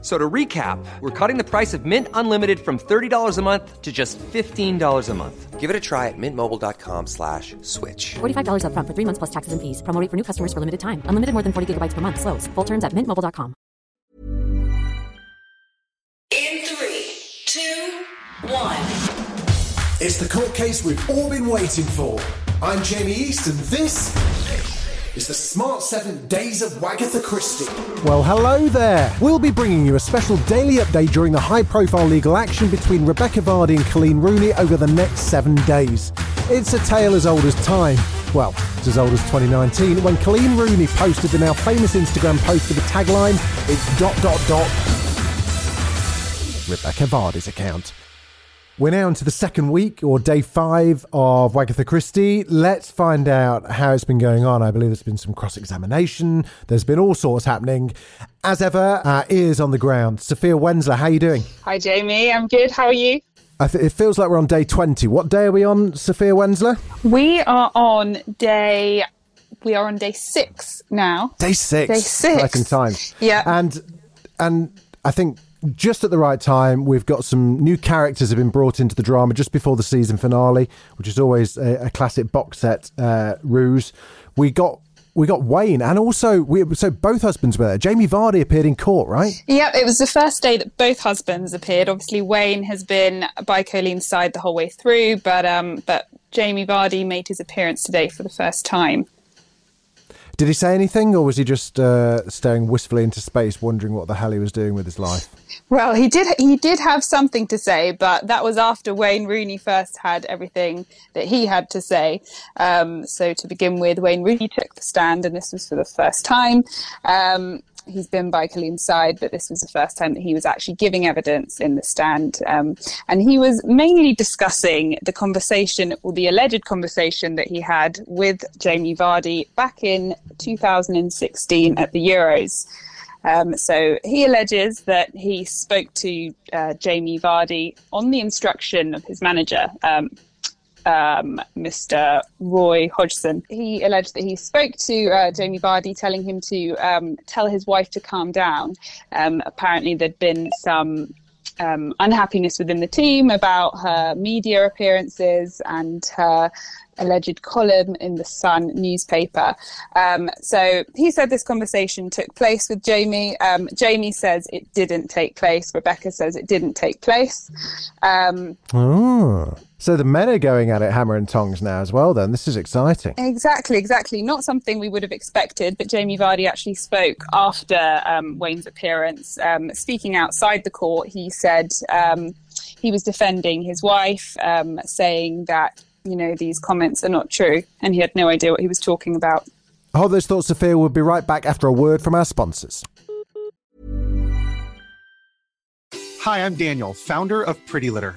So to recap, we're cutting the price of Mint Unlimited from $30 a month to just $15 a month. Give it a try at mintmobile.com slash switch. $45 upfront for three months plus taxes and fees. Promo rate for new customers for limited time. Unlimited more than 40 gigabytes per month. Slows. Full terms at mintmobile.com. In three, two, one. It's the court case we've all been waiting for. I'm Jamie East, and this is the Smart 7 Days of Wagatha Christie. Well, hello there. We'll be bringing you a special daily update during the high profile legal action between Rebekah Vardy and Coleen Rooney over the next seven days. It's a tale as old as time. Well, it's as old as 2019 when Coleen Rooney posted the now famous Instagram post with the tagline, It's dot dot dot Rebekah Vardy's account. We're now into the second week or day five of Wagatha Christie. Let's find out how it's been going on. I believe there's been some cross examination. There's been all sorts happening. As ever, our ears on the ground. Sophia Wenzler, how are you doing? Hi, Jamie. I'm good. How are you? I th- it feels like we're on day 20. What day are we on, Sophia Wenzler? We are on day. We are on day six now. Day six. Day six. Exciting times. Yeah. And and I think just at the right time, we've got some new characters have been brought into the drama just before the season finale, which is always a, a classic box set uh, ruse. We got we got Wayne, and also we so both husbands were there. Jamie Vardy appeared in court, right? Yep, it was the first day that both husbands appeared. Obviously, Wayne has been by Coleen's side the whole way through, but um, but Jamie Vardy made his appearance today for the first time. Did he say anything, or was he just uh, staring wistfully into space, wondering what the hell he was doing with his life? Well, he did. He did have something to say, but that was after Wayne Rooney first had everything that he had to say. Um, so, to begin with, Wayne Rooney took the stand, and this was for the first time. Um, he's been by Coleen's side, but this was the first time that he was actually giving evidence in the stand. Um, and he was mainly discussing the conversation or the alleged conversation that he had with Jamie Vardy back in 2016 at the Euros. Um, so he alleges that he spoke to uh, Jamie Vardy on the instruction of his manager, um, um, Mr. Roy Hodgson. He alleged that he spoke to uh, Jamie Vardy, telling him to um, tell his wife to calm down. Um, apparently, there'd been some um, unhappiness within the team about her media appearances and her alleged column in the Sun newspaper. Um, so he said this conversation took place with Jamie. Um, Jamie says it didn't take place. Rebekah says it didn't take place. Um, Oh. So the men are going at it hammer and tongs now as well, then. This is exciting. Exactly, exactly. Not something we would have expected, but Jamie Vardy actually spoke after um, Wayne's appearance. Um, speaking outside the court, he said um, he was defending his wife, um, saying that, you know, these comments are not true, and he had no idea what he was talking about. Hold those thoughts, Sophia. We'll be right back after a word from our sponsors. Hi, I'm Daniel, founder of Pretty Litter.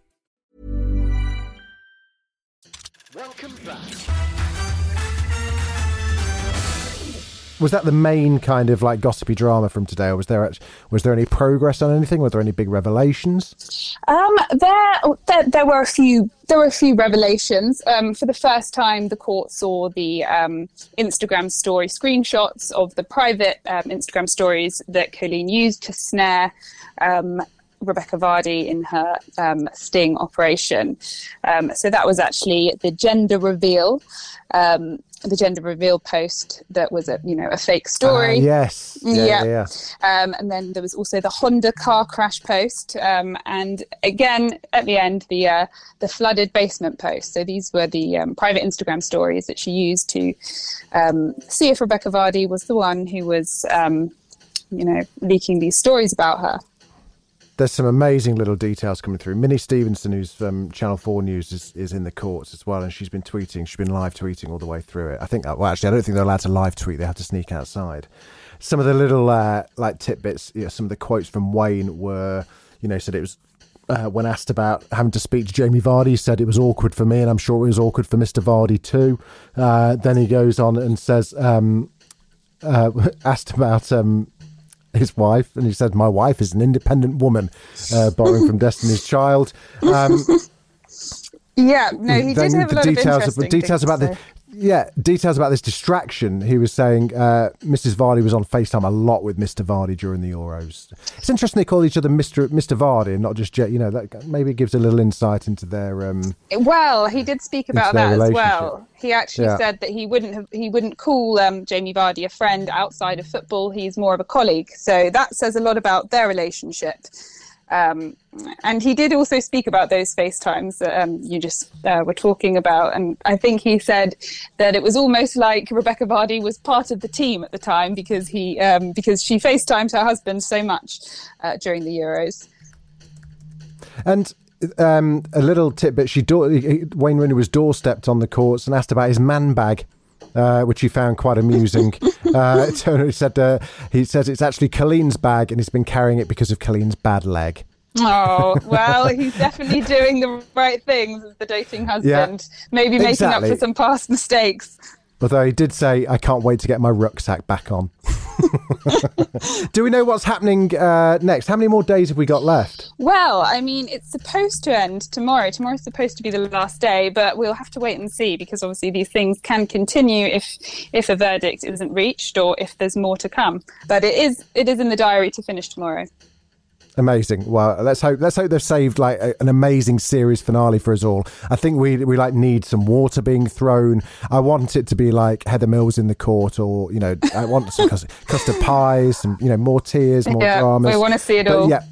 Welcome back. Was that the main kind of like gossipy drama from today, or was there was there any progress on anything? Were there any big revelations? Um, there, there, there were a few. There were a few revelations. Um, for the first time, the court saw the um, Instagram story screenshots of the private um, Instagram stories that Coleen used to snare um, Rebekah Vardy in her um, sting operation. Um, so that was actually the gender reveal. Um, the gender reveal post that was a you know a fake story. Ah, yes. Yeah, yeah. yeah. Um, and then there was also the Honda car crash post, um, and again at the end the uh, the flooded basement post. So these were the um, private Instagram stories that she used to um, see if Rebekah Vardy was the one who was, um, you know, leaking these stories about her. There's some amazing little details coming through. Minnie Stevenson, who's from Channel 4 News, is, is in the courts as well, and she's been tweeting. She's been live tweeting all the way through it. I think, well, actually, I don't think they're allowed to live tweet. They have to sneak outside. Some of the little, uh, like, tidbits, you know, some of the quotes from Wayne were, you know, said it was uh, when asked about having to speak to Jamie Vardy, said it was awkward for me, and I'm sure it was awkward for Mr. Vardy too. Uh, then he goes on and says, um, uh, asked about um, his wife, and he said, "My wife is an independent woman," uh, borrowing from Destiny's Child. Um, Yeah, no, he did have a the lot details of interesting details things about the. Yeah details about this distraction. He was saying uh, Mrs. Vardy was on Facetime a lot with Mr. Vardy during the Euros. It's interesting they call each other Mr. Mr. Vardy and not just Jet. You know that maybe gives a little insight into their um, Well, he did speak about that as well. He actually Yeah. said that he wouldn't have, he wouldn't call um, Jamie Vardy a friend outside of football. He's more of a colleague. So that says a lot about their relationship. Um, and he did also speak about those FaceTimes that um, you just uh, were talking about. And I think he said that it was almost like Rebekah Vardy was part of the team at the time because he um, because she FaceTimed her husband so much uh, during the Euros. And um, a little tidbit: she door, Wayne Rooney was doorstepped on the courts and asked about his man bag. Uh, which he found quite amusing. uh, Turner said uh, he says it's actually Coleen's bag, and he's been carrying it because of Coleen's bad leg. Oh, well, he's definitely doing the right things as the dating husband. Yeah, Maybe making exactly. up for some past mistakes. Although he did say, "I can't wait to get my rucksack back on." Do we know what's happening uh, next? How many more days have we got left? Well, I mean, it's supposed to end tomorrow. Tomorrow's supposed to be the last day, but we'll have to wait and see because obviously these things can continue if if a verdict isn't reached or if there's more to come. But it is it is in the diary to finish tomorrow. Amazing. Well, let's hope let's hope they've saved like a, an amazing series finale for us all. I think we we like need some water being thrown. I want it to be like Heather Mills in the court, or you know, I want some custard, custard pies, some you know, more tears, more Yeah, dramas. we wanna see it But all. Yeah.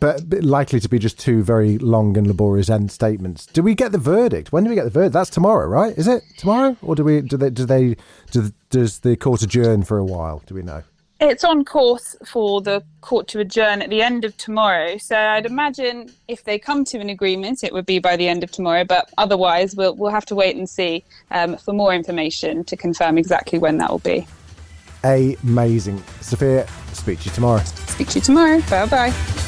But, but likely to be just two very long and laborious end statements. Do we get the verdict? When do we get the verdict? That's tomorrow, right? Is it tomorrow, or do we? Do they? Do they? Do, does the court adjourn for a while? Do we know? It's on course for the court to adjourn at the end of tomorrow. So I'd imagine if they come to an agreement, it would be by the end of tomorrow. But otherwise, we'll we'll have to wait and see um, for more information to confirm exactly when that will be. Amazing, Sophia. Speak to you tomorrow. Speak to you tomorrow. Bye bye.